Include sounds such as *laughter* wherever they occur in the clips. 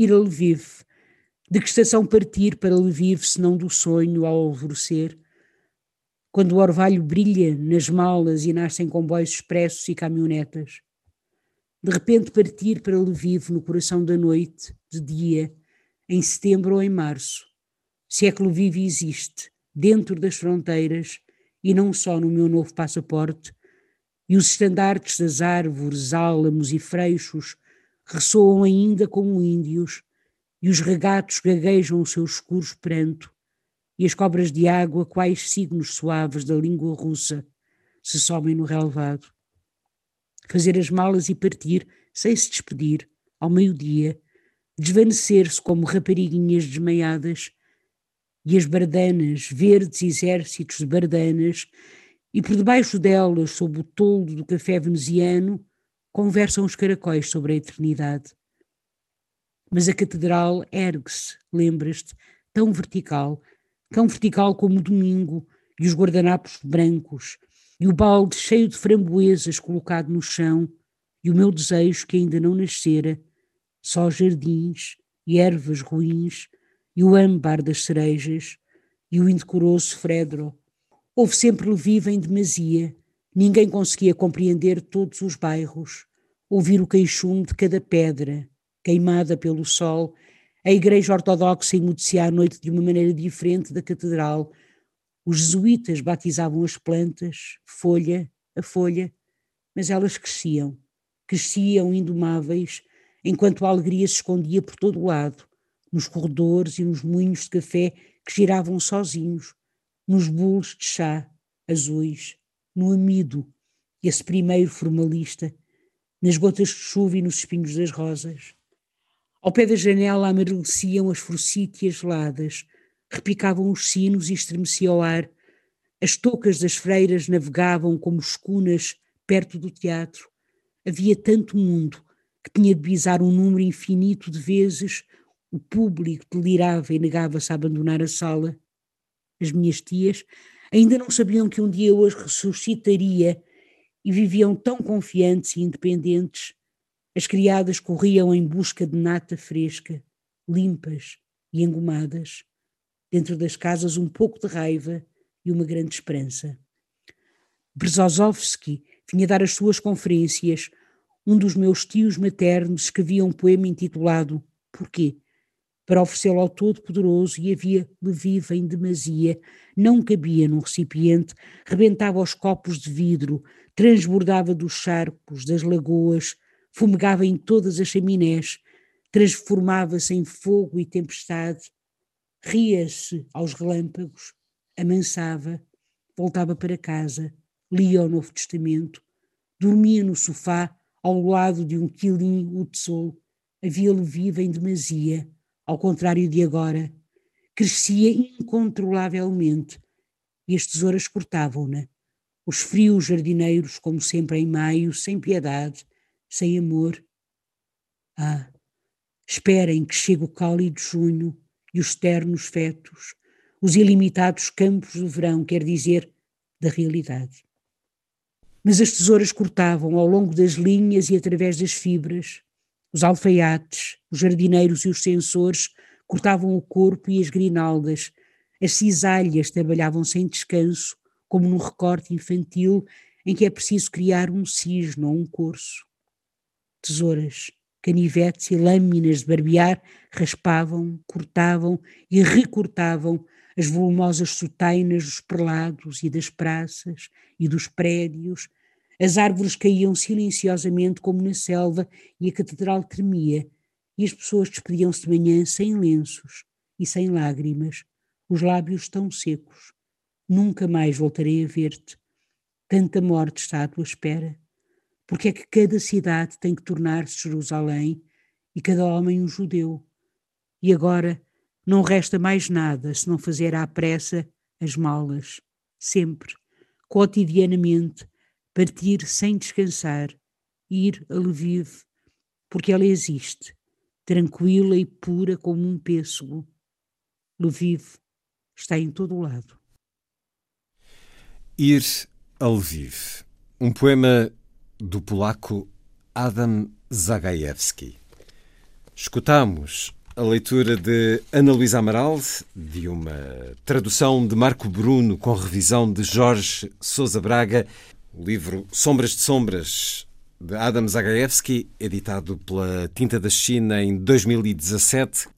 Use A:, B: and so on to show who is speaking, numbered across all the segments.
A: Ir a Lviv. De que estação partir para Lviv, senão do sonho ao alvorecer? Quando o orvalho brilha nas malas e nascem comboios expressos e caminhonetas. De repente partir para Lviv no coração da noite, de dia, em setembro ou em março. Se é que Lviv existe, dentro das fronteiras, e não só no meu novo passaporte, e os estandartes das árvores, álamos e freixos ressoam ainda como índios, e os regatos gaguejam o seu escuro pranto, e as cobras de água, quais signos suaves da língua russa, se somem no relevado. Fazer as malas e partir, sem se despedir, ao meio-dia, desvanecer-se como rapariguinhas desmaiadas, e as bardanas, verdes exércitos de bardanas, e por debaixo delas, sob o toldo do café veneziano, conversam os caracóis sobre a eternidade. Mas a catedral ergue-se, lembras-te, tão vertical, tão vertical como o domingo e os guardanapos brancos, e o balde cheio de framboesas colocado no chão, e o meu desejo que ainda não nascera, só jardins e ervas ruins, e o âmbar das cerejas, e o indecoroso fredro. Houve sempre Lviv em demasia, ninguém conseguia compreender todos os bairros, ouvir o queixume de cada pedra, queimada pelo sol, a Igreja Ortodoxa emudecia à noite de uma maneira diferente da Catedral. Os jesuítas batizavam as plantas, folha a folha, mas elas cresciam, cresciam indomáveis, enquanto a alegria se escondia por todo o lado, nos corredores e nos moinhos de café que giravam sozinhos, nos bulos de chá azuis, no amido, esse primeiro formalista, nas gotas de chuva e nos espinhos das rosas. Ao pé da janela amareleciam as forcítias geladas, repicavam os sinos e estremecia o ar. As toucas das freiras navegavam como escunas perto do teatro. Havia tanto mundo que tinha de bisar um número infinito de vezes. O público delirava e negava-se a abandonar a sala. As minhas tias ainda não sabiam que um dia hoje ressuscitaria e viviam tão confiantes e independentes. As criadas corriam em busca de nata fresca, limpas e engomadas. Dentro das casas, um pouco de raiva e uma grande esperança. Brzozowski vinha dar as suas conferências. Um dos meus tios maternos escrevia um poema intitulado Porquê? Para oferecê-lo ao Todo-Poderoso e havia leviva em demasia, não cabia num recipiente, rebentava os copos de vidro, transbordava dos charcos, das lagoas, fumegava em todas as chaminés, transformava-se em fogo e tempestade, ria-se aos relâmpagos, amansava, voltava para casa, lia o Novo Testamento, dormia no sofá ao lado de um quilim utsol, havia-lhe viva em demasia, ao contrário de agora, crescia incontrolavelmente e as tesouras cortavam-na os frios jardineiros, como sempre em maio, sem piedade, sem amor. Ah, esperem que chegue o cálido junho e os ternos fetos, os ilimitados campos do verão, quer dizer, da realidade. Mas as tesouras cortavam ao longo das linhas e através das fibras. Os alfaiates, os jardineiros e os sensores cortavam o corpo e as grinaldas. As cisalhas trabalhavam sem descanso, como num recorte infantil em que é preciso criar um cisne ou um corso. Tesouras, canivetes e lâminas de barbear raspavam, cortavam e recortavam as volumosas sotainas dos prelados e das praças e dos prédios. As árvores caíam silenciosamente como na selva e a catedral tremia, e as pessoas despediam-se de manhã sem lenços e sem lágrimas, Os lábios estão secos. Nunca mais voltarei a ver-te. Tanta morte está à tua espera. Porque é que cada cidade tem que tornar-se Jerusalém e cada homem um judeu? E agora não resta mais nada se não fazer à pressa as malas, sempre, cotidianamente, partir sem descansar, ir a Lviv, porque ela existe, tranquila e pura como um pêssego. Lviv está em todo o lado.
B: Ir a Lviv, um poema do polaco Adam Zagajewski. Escutamos a leitura de Ana Luísa Amaral, de uma tradução de Marco Bruno com revisão de Jorge Sousa Braga, o livro Sombras de Sombras, de Adam Zagajewski, editado pela Tinta da China em 2017.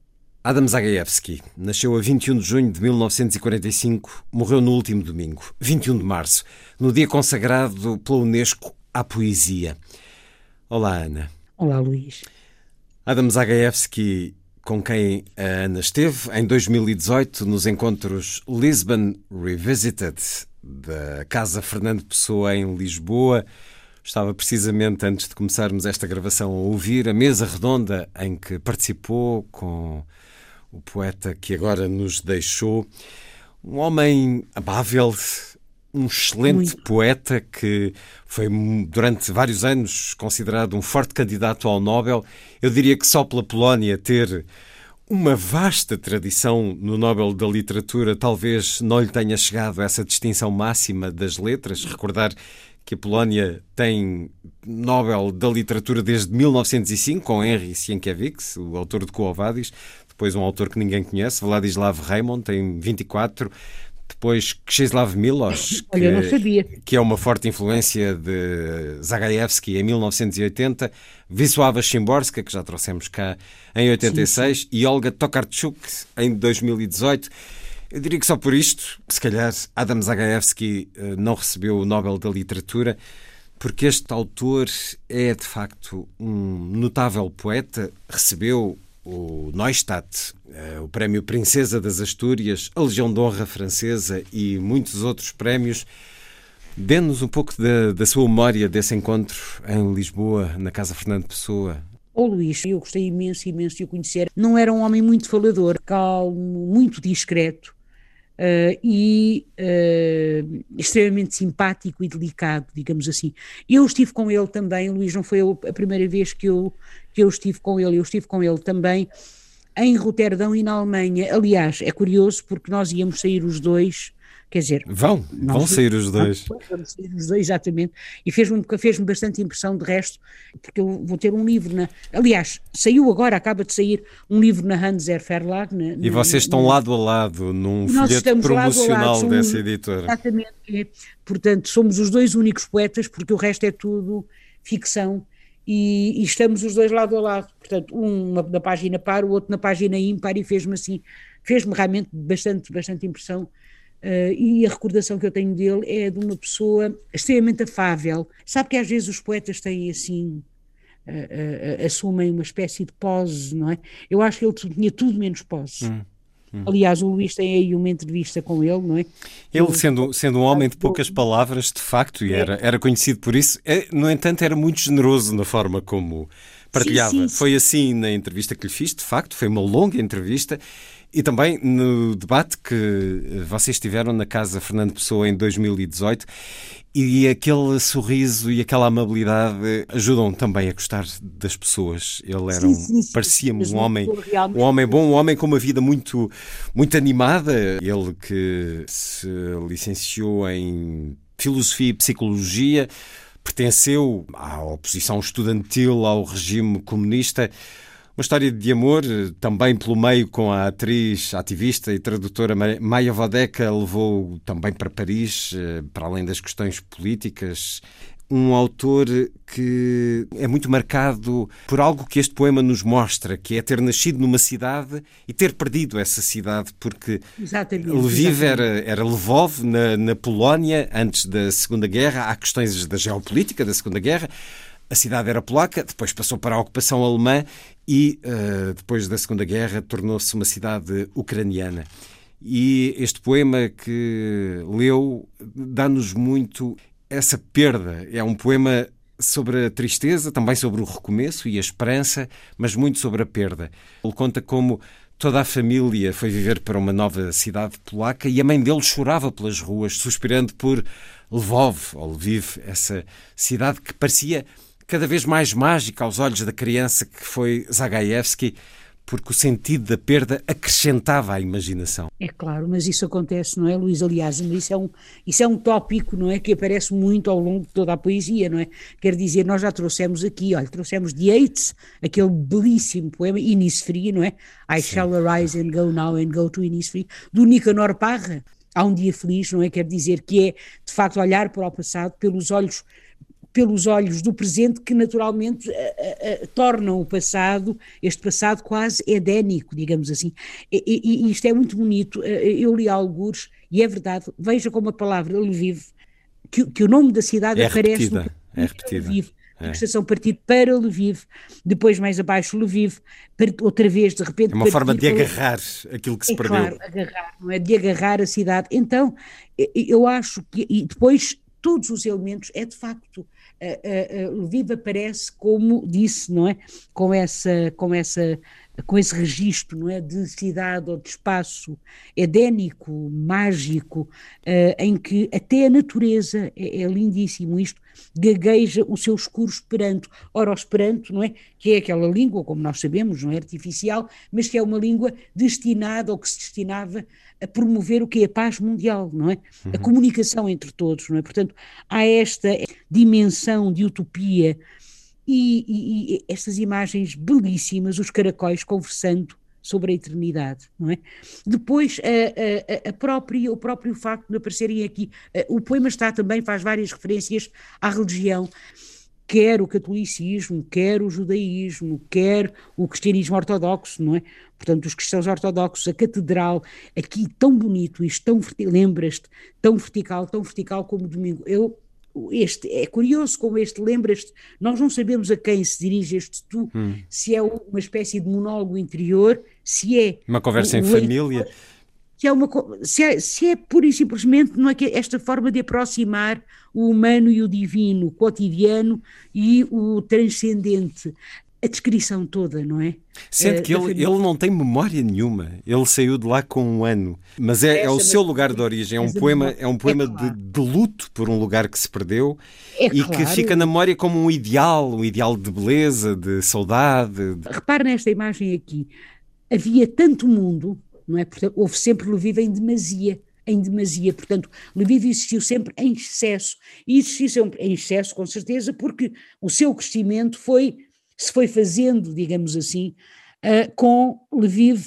B: Adam Zagajewski nasceu a 21 de junho de 1945, morreu no último domingo, 21 de março, no dia consagrado pela Unesco à poesia. Olá, Ana.
A: Olá, Luís.
B: Adam Zagajewski, com quem a Ana esteve em 2018 nos encontros Lisbon Revisited da Casa Fernando Pessoa em Lisboa. Estava precisamente antes de começarmos esta gravação a ouvir a mesa redonda em que participou com o poeta que agora nos deixou. Um homem amável, um excelente Muito. poeta que foi durante vários anos considerado um forte candidato ao Nobel. Eu diria que só pela Polónia ter uma vasta tradição no Nobel da Literatura talvez não lhe tenha chegado essa distinção máxima das letras. Recordar que a Polónia tem Nobel da Literatura desde 1905, com Henry Sienkiewicz, o autor de Quo Vadis, depois um autor que ninguém conhece, Vladislav Raymond, tem 24, depois Krzysztof Milos, que, que, é uma forte influência de Zagajewski em 1980, Wisława Szymborska, que já trouxemos cá em 86, sim, sim. e Olga Tokarczuk em 2018. Eu diria que só por isto, se calhar Adam Zagajewski eh, não recebeu o Nobel da Literatura, porque este autor é de facto um notável poeta, recebeu o Neustadt, eh, o Prémio Princesa das Astúrias, a Legião de Honra Francesa e muitos outros prémios. Dê-nos um pouco da, da, sua memória desse encontro em Lisboa, na Casa Fernando Pessoa.
A: O Luís, eu gostei imenso, imenso de o conhecer. Não era um homem muito falador, calmo, muito discreto uh, e uh, extremamente simpático e delicado, digamos assim. Eu estive com ele também, Luís, não foi a primeira vez que eu, que eu estive com ele, eu estive com ele também em Roterdão e na Alemanha. Aliás, é curioso porque nós íamos sair os dois Quer dizer,
B: vão, vão sair os dois.
A: Vão sair os dois, exatamente. E fez-me fez bastante impressão, de resto, porque eu vou ter um livro na. Aliás, saiu agora, acaba de sair um livro na Hanser Verlag. Na,
B: e vocês estão na, lado a lado num folheto promocional lado lado, dessa editora.
A: Exatamente. É, portanto, somos os dois únicos poetas, porque o resto é tudo ficção. E, e, estamos os dois lado a lado, portanto, um na, na página par, o outro na página ímpar, e fez-me assim, fez-me realmente bastante, bastante impressão Uh, e a recordação que eu tenho dele é de uma pessoa extremamente afável. Sabe que às vezes os poetas têm assim, uh, uh, assumem uma espécie de pose, não é? Eu acho que ele tinha tudo menos pose. Hum, hum. Aliás, o Luís tem aí uma entrevista com ele, não é?
B: Ele, sendo, sendo um homem de poucas palavras, de facto, e era, era conhecido por isso, é, no entanto, era muito generoso na forma como partilhava. Sim, sim, sim. Foi assim na entrevista que lhe fiz, de facto, foi uma longa entrevista e também no debate que vocês tiveram na Casa Fernando Pessoa em 2018 e aquele sorriso e aquela amabilidade ajudam também a gostar das pessoas. Ele era um, parecia-me um homem, um homem bom, um homem com uma vida muito, muito animada. Ele que se licenciou em Filosofia e Psicologia, pertenceu à oposição estudantil ao regime comunista. Uma história de amor, também pelo meio com a atriz, ativista e tradutora Maia Vodeca, levou também para Paris, eh, para além das questões políticas. Um autor que é muito marcado por algo que este poema nos mostra, que é ter nascido numa cidade e ter perdido essa cidade, porque
A: exatamente,
B: Lviv era, era Lvov, na, na Polónia, antes da Segunda Guerra. Há questões da geopolítica da Segunda Guerra a cidade era polaca, depois passou para a ocupação alemã e, uh, depois da Segunda Guerra, tornou-se uma cidade ucraniana. E este poema que leu dá-nos muito essa perda. É um poema sobre a tristeza, também sobre o recomeço e a esperança, mas muito sobre a perda. Ele conta como toda a família foi viver para uma nova cidade polaca e a mãe dele chorava pelas ruas, suspirando por Lvov, ou Lviv, essa cidade que parecia cada vez mais mágica aos olhos da criança que foi Zagajewski porque o sentido da perda acrescentava à imaginação.
A: É claro, mas isso acontece, não é, Luís? Aliás, isso é, um, isso é um tópico, não é, que aparece muito ao longo de toda a poesia, não é? Quer dizer, nós já trouxemos aqui, olha, trouxemos de Yeats, aquele belíssimo poema, Innisfree, não é? I Sim. shall arise and go now and go to Innisfree, do Nicanor Parra. Há um dia feliz, não é? Quer dizer que é, de facto, olhar para o passado pelos olhos pelos olhos do presente que naturalmente uh, uh, tornam o passado, este passado quase edénico, digamos assim. E, e, e isto é muito bonito. eu li alguns e é verdade, veja como a palavra Lviv, que, que o nome da cidade
B: é
A: aparece
B: repetida, no, é repetida. Lviv,
A: é. estação partir para Lviv, depois mais abaixo Lviv, outra vez de repente.
B: É uma forma de agarrar aquilo que se
A: é,
B: perdeu.
A: Claro, agarrar, não é? De agarrar a cidade. Então, eu acho que, e depois todos os elementos, é de facto Lviv aparece como disse, não é? Com essa, com essa, com esse registro, não é? De cidade ou de espaço edénico, mágico, uh, em que até a natureza é, é, lindíssimo isto, gagueja o seu escuro esperanto. Ora, o esperanto, não é? Que é aquela língua, como nós sabemos, não é artificial, mas que é uma língua destinada ou que se destinava a promover o que é a paz mundial, não é? Uhum. A comunicação entre todos, não é? Portanto, há esta dimensão de utopia e, e, e estas imagens belíssimas, os caracóis conversando sobre a eternidade, não é? Depois, a, a, a própria, o próprio facto de aparecerem aqui, o poema está também, faz várias referências à religião, quer o catolicismo, quer o judaísmo, quer o cristianismo ortodoxo, não é? Portanto, os cristãos ortodoxos, a catedral, aqui tão bonito, isto tão, lembras-te, tão vertical, tão vertical como domingo. Eu, este, é curioso como este lembras-te, nós não sabemos a quem se dirige este tu, hum. se é uma espécie de monólogo interior, se é...
B: Uma conversa em família
A: se é, uma, se é, se é pura e simplesmente não é que esta forma de aproximar o humano e o divino, o cotidiano e o transcendente. A descrição toda, não é?
B: Sendo uh, que ele, ele não tem memória nenhuma. Ele saiu de lá com um ano. Mas é, é o seu lugar de origem. É um poema, é um poema é claro. de, de, luto por um lugar que se perdeu
A: é
B: e
A: claro.
B: que fica na memória como um ideal, um ideal de beleza, de saudade.
A: Repare nesta imagem aqui. Havia tanto mundo não é? Portanto, houve sempre Lviv em demasia, em demasia, portanto, Lviv existiu sempre em excesso, e existiu sempre em excesso, com certeza, porque o seu crescimento foi, se foi fazendo, digamos assim, uh, com Lviv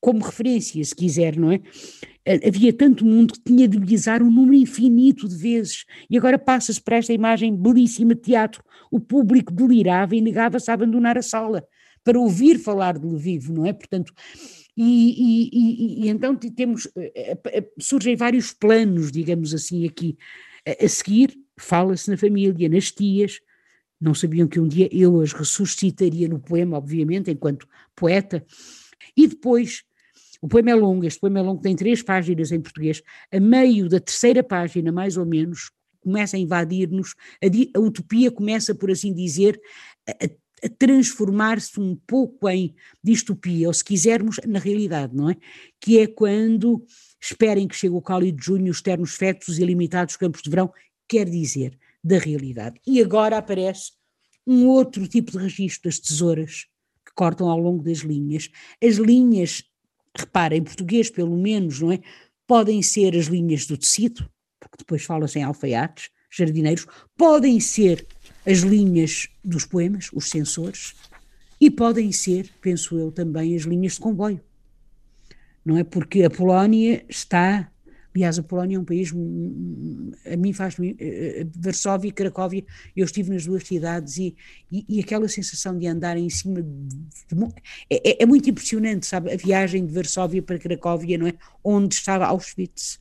A: como referência, se quiser, não é? Uh, havia tanto mundo que tinha de bizar um número infinito de vezes, e agora passa-se para esta imagem belíssima de teatro, o público delirava e negava-se a abandonar a sala, para ouvir falar de Lviv, não é? Portanto, e, e, e, então temos, eh, eh, eh, surgem vários planos, digamos assim, aqui. A seguir, fala-se na família, nas tias, não sabiam que um dia eu as ressuscitaria no poema, obviamente, enquanto poeta. E depois, o poema é longo, este poema é longo, tem três páginas em português. A meio da terceira página, mais ou menos, começa a invadir-nos, a, a, utopia começa, por assim dizer, a, a transformar-se um pouco em distopia, ou se quisermos, na realidade, não é? Que é quando esperem que chegue o cálido de junho, os ternos fetos e limitados campos de verão, quer dizer, da realidade. E agora aparece um outro tipo de registro das tesouras que cortam ao longo das linhas. As linhas, repara, em português pelo menos, não é? Podem ser as linhas do tecido, porque depois fala-se em alfaiates, jardineiros, podem ser as linhas dos poemas, os sensores, e podem ser, penso eu, também as linhas de comboio. Não é porque a Polónia está. Aliás, a Polónia é um país. A mim faz-me. Eh, eh, Varsóvia e Cracóvia, eu estive nas duas cidades e, e, e aquela sensação de andar em cima. De, de, é, é, é, muito impressionante, sabe? A viagem de Varsóvia para Cracóvia, não é? Onde estava Auschwitz.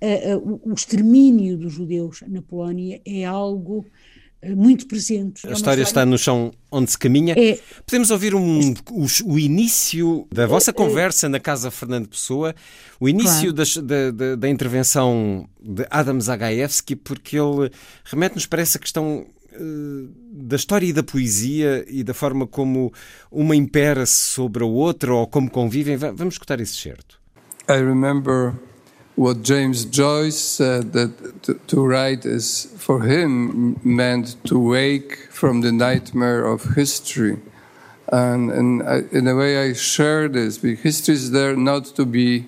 A: Uh, o, extermínio dos judeus na Polónia é algo eh, muito presente.
B: A é história, está no chão onde se caminha. É... Podemos ouvir um, o, o, início da vossa conversa na Casa Fernando Pessoa, o início claro. da, da, da, intervenção de Adam Zagajewski, porque ele remete-nos para essa questão uh, da história e da poesia e da forma como uma impera sobre a outra ou como convivem. Vamos escutar esse certo.
C: I remember what James Joyce said that to, to, write is for him meant to wake from the nightmare of history. And, and I, in a way, I share this because history is there not to be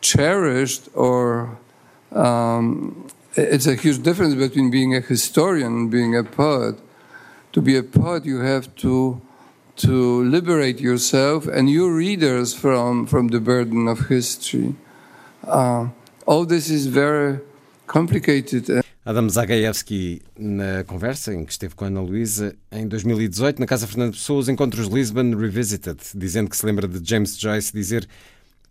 C: cherished or. Um, it's a huge difference between being a historian and being a poet. To be a poet, you have to to liberate yourself and your readers from, from the burden of history. Uh, all this is very complicated.
B: Adam Zagajewski, na conversa em que esteve com Ana Luísa em 2018, na Casa Fernando Pessoa, os Encontros Lisbon Revisited, dizendo que se lembra de James Joyce dizer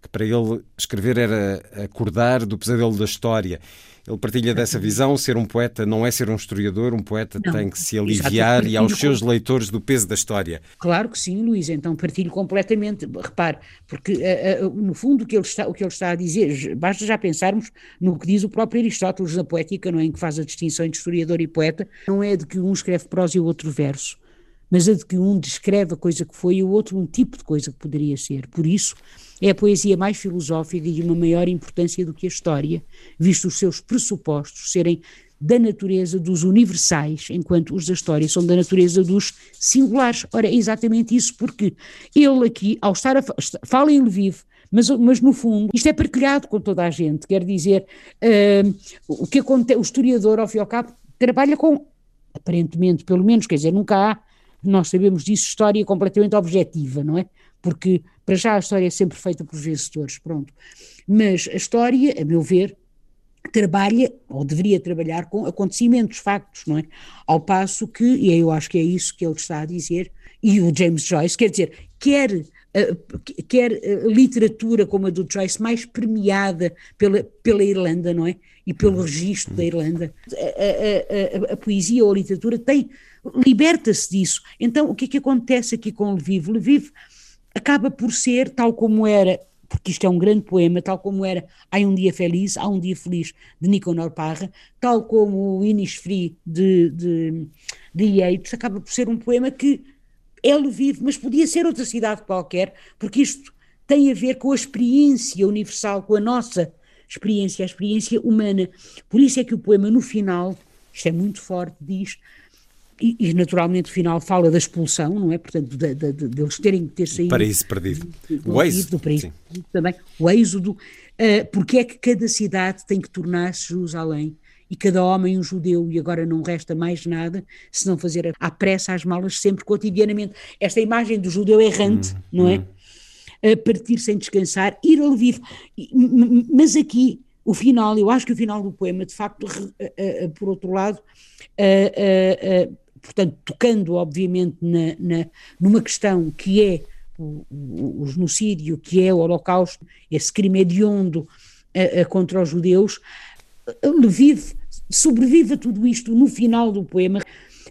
B: que para ele escrever era acordar do pesadelo da história. Ele partilha dessa visão, ser um poeta não é ser um historiador, um poeta não, tem que se aliviar e aos seus leitores do peso da história.
A: Claro que sim, Luís, então partilho completamente. Repare, porque uh, uh, no fundo o que, ele está, o que ele está a dizer, basta já pensarmos no que diz o próprio Aristóteles na poética, não é? em que faz a distinção entre historiador e poeta, não é de que um escreve prosa e o outro verso mas a de que um descreve a coisa que foi e o outro um tipo de coisa que poderia ser. Por isso, é a poesia mais filosófica e de uma maior importância do que a história, visto os seus pressupostos serem da natureza dos universais, enquanto os da história são da natureza dos singulares. Ora, é exatamente isso, porque ele aqui, ao estar a fala em Lviv, mas, mas no fundo isto é partilhado com toda a gente, quer dizer, uh, o que acontece, o historiador, ao fim e ao cabo, trabalha com, aparentemente, pelo menos, quer dizer, nunca há nós sabemos disso, história completamente objetiva, não é? Porque, para já, a história é sempre feita por vencedores, pronto. Mas a história, a meu ver, trabalha, ou deveria trabalhar, com acontecimentos, factos, não é? Ao passo que, e eu acho que é isso que ele está a dizer, e o James Joyce, quer dizer, quer uh, quer uh, literatura como a do Joyce mais premiada pela, pela Irlanda, não é? E pelo uhum. registro da Irlanda. A, a, a, a poesia ou a literatura tem liberta-se disso. Então, o que é que acontece aqui com Lviv? Lviv acaba por ser, tal como era, porque isto é um grande poema, tal como era Há um Dia Feliz, Há um Dia Feliz, de Nicanor Parra, tal como o Innisfree, de, de, de Yeats, acaba por ser um poema que é Lviv, mas podia ser outra cidade qualquer, porque isto tem a ver com a experiência universal, com a nossa experiência, a experiência humana. Por isso é que o poema, no final, isto é muito forte, diz e, e, naturalmente o final fala da expulsão, não é? Portanto, de, de, de, de eles terem que ter saído.
B: Paraíso perdido. Do, o êxodo. Do paraíso
A: também. O êxodo. Uh, porque é que cada cidade tem que tornar-se Jerusalém e cada homem um judeu, e agora não resta mais nada se não fazer à pressa as malas sempre cotidianamente. Esta imagem do judeu errante, hum, não é? Hum. partir sem descansar, ir ao vivo. Mas aqui, o final, eu acho que o final do poema, de facto, por outro lado, portanto, tocando obviamente na, na, numa questão que é o, o, genocídio, que é o Holocausto, esse crime hediondo uh, uh, contra os judeus, Lviv sobrevive a tudo isto no final do poema,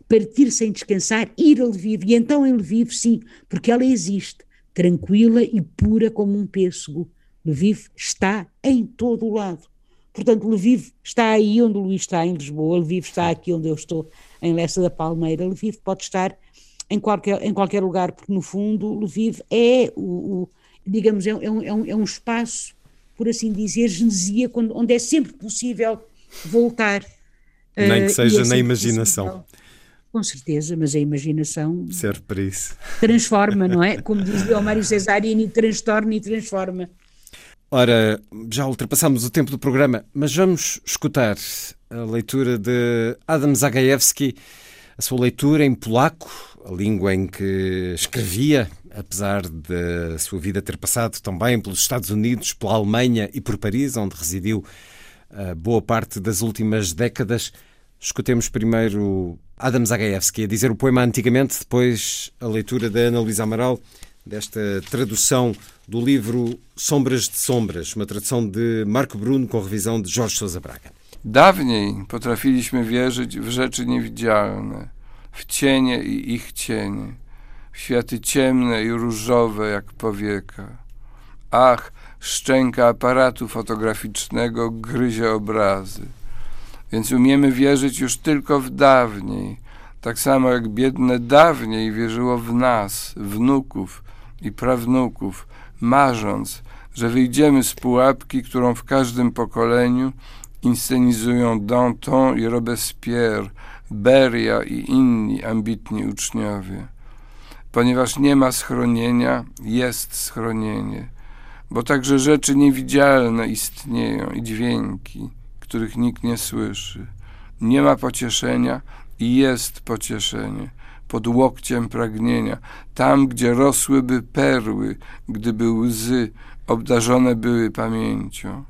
A: partir sem descansar, ir a Lviv, e então em Lviv, sim, porque ela existe, tranquila e pura como um pêssego. Lviv está em todo o lado. Portanto, Lviv está aí onde o Luís está, em Lisboa, Lviv está aqui onde eu estou, em Lessa da Palmeira, Lviv pode estar em qualquer, em qualquer lugar, porque no fundo Lviv é o, o digamos, é, é, um, é, um, é um espaço, por assim dizer, genesia, onde é sempre possível voltar.
B: Nem que eh, seja uh, é na imaginação. Possível.
A: Com certeza, mas a imaginação
B: serve para isso.
A: Transforma, não é? *laughs* Como dizia o Mário Cesarini, transtorna e transforma.
B: Ora, já ultrapassamos o tempo do programa, mas vamos escutar a leitura de Adam Zagajewski, a sua leitura em polaco, a língua em que escrevia, apesar da sua vida ter passado também pelos Estados Unidos, pela Alemanha e por Paris, onde residiu a boa parte das últimas décadas. Escutemos primeiro Adam Zagajewski a dizer o poema antigamente, depois a leitura da Ana Luísa Amaral, desta tradução do livro Sombras de Sombras, uma tradução de Marco Bruno com revisão de Jorge Sousa Braga.
C: Dawniej potrafiliśmy wierzyć w rzeczy niewidzialne, w cienie i ich cienie, w światy ciemne i różowe jak powieka. Ach, szczęka aparatu fotograficznego gryzie obrazy. Więc umiemy wierzyć już tylko w dawniej, tak samo jak biedne dawniej wierzyło w nas, wnuków i prawnuków, marząc, że wyjdziemy z pułapki, którą w każdym pokoleniu inscenizują Danton i Robespierre, Beria i inni ambitni uczniowie. Ponieważ nie ma schronienia, jest schronienie, bo także rzeczy niewidzialne istnieją i dźwięki, których nikt nie słyszy. Nie ma pocieszenia i jest pocieszenie pod łokciem pragnienia, tam, gdzie rosłyby perły, gdyby łzy obdarzone były pamięcią.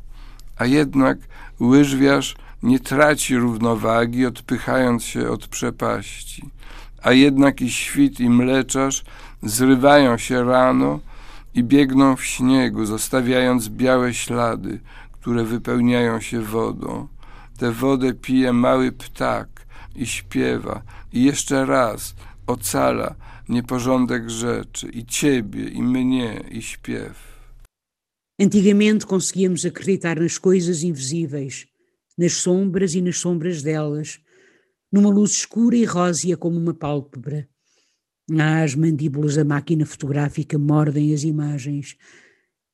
C: A jednak łyżwiarz nie traci równowagi, odpychając się od przepaści. A jednak i świt, i mleczarz zrywają się rano i biegną w śniegu, zostawiając białe ślady, które wypełniają się wodą. Tę wodę pije mały ptak i śpiewa, i jeszcze raz ocala nieporządek rzeczy, i ciebie, i mnie, i śpiew.
A: Antigamente conseguíamos acreditar nas coisas invisíveis, nas sombras e nas sombras delas, numa luz escura e rósea como uma pálpebra. As mandíbulas da máquina fotográfica mordem as imagens.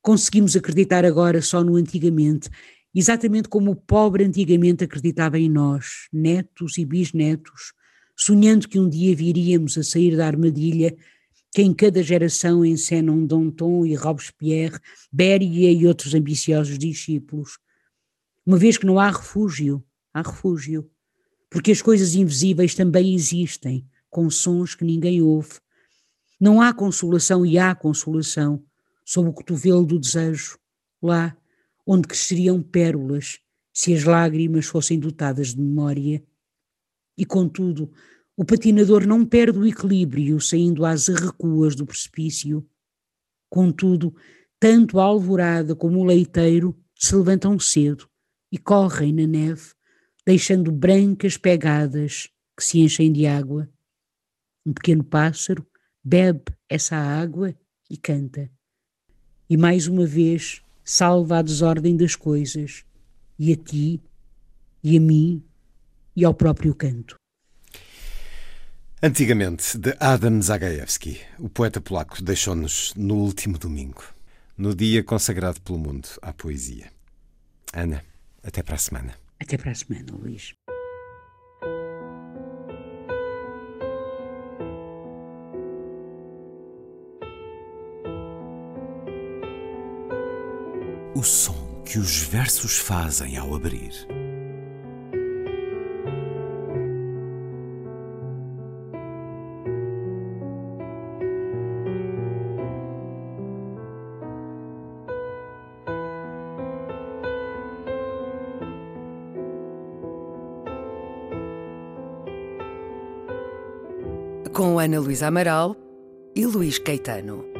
A: Conseguimos acreditar agora só no antigamente, exatamente como o pobre antigamente acreditava em nós, netos e bisnetos, sonhando que um dia viríamos a sair da armadilha que em cada geração encenam Danton e Robespierre, Beria e outros ambiciosos discípulos. Uma vez que não há refúgio, há refúgio, porque as coisas invisíveis também existem, com sons que ninguém ouve. Não há consolação e há consolação, sob o cotovelo do desejo, lá onde cresceriam pérolas, se as lágrimas fossem dotadas de memória. E contudo, o patinador não perde o equilíbrio saindo às arrecuas do precipício. Contudo, tanto a alvorada como o leiteiro se levantam cedo e correm na neve, deixando brancas pegadas que se enchem de água. Um pequeno pássaro bebe essa água e canta. E mais uma vez salva a desordem das coisas, e a ti, e a mim, e ao próprio canto.
B: Antigamente, de Adam Zagajewski, o poeta polaco deixou-nos no último domingo, no dia consagrado pelo mundo à poesia. Ana, até para a semana.
A: Até para a semana, Luís.
D: O som que os versos fazem ao abrir.
E: Ana Luísa Amaral e Luís Caetano.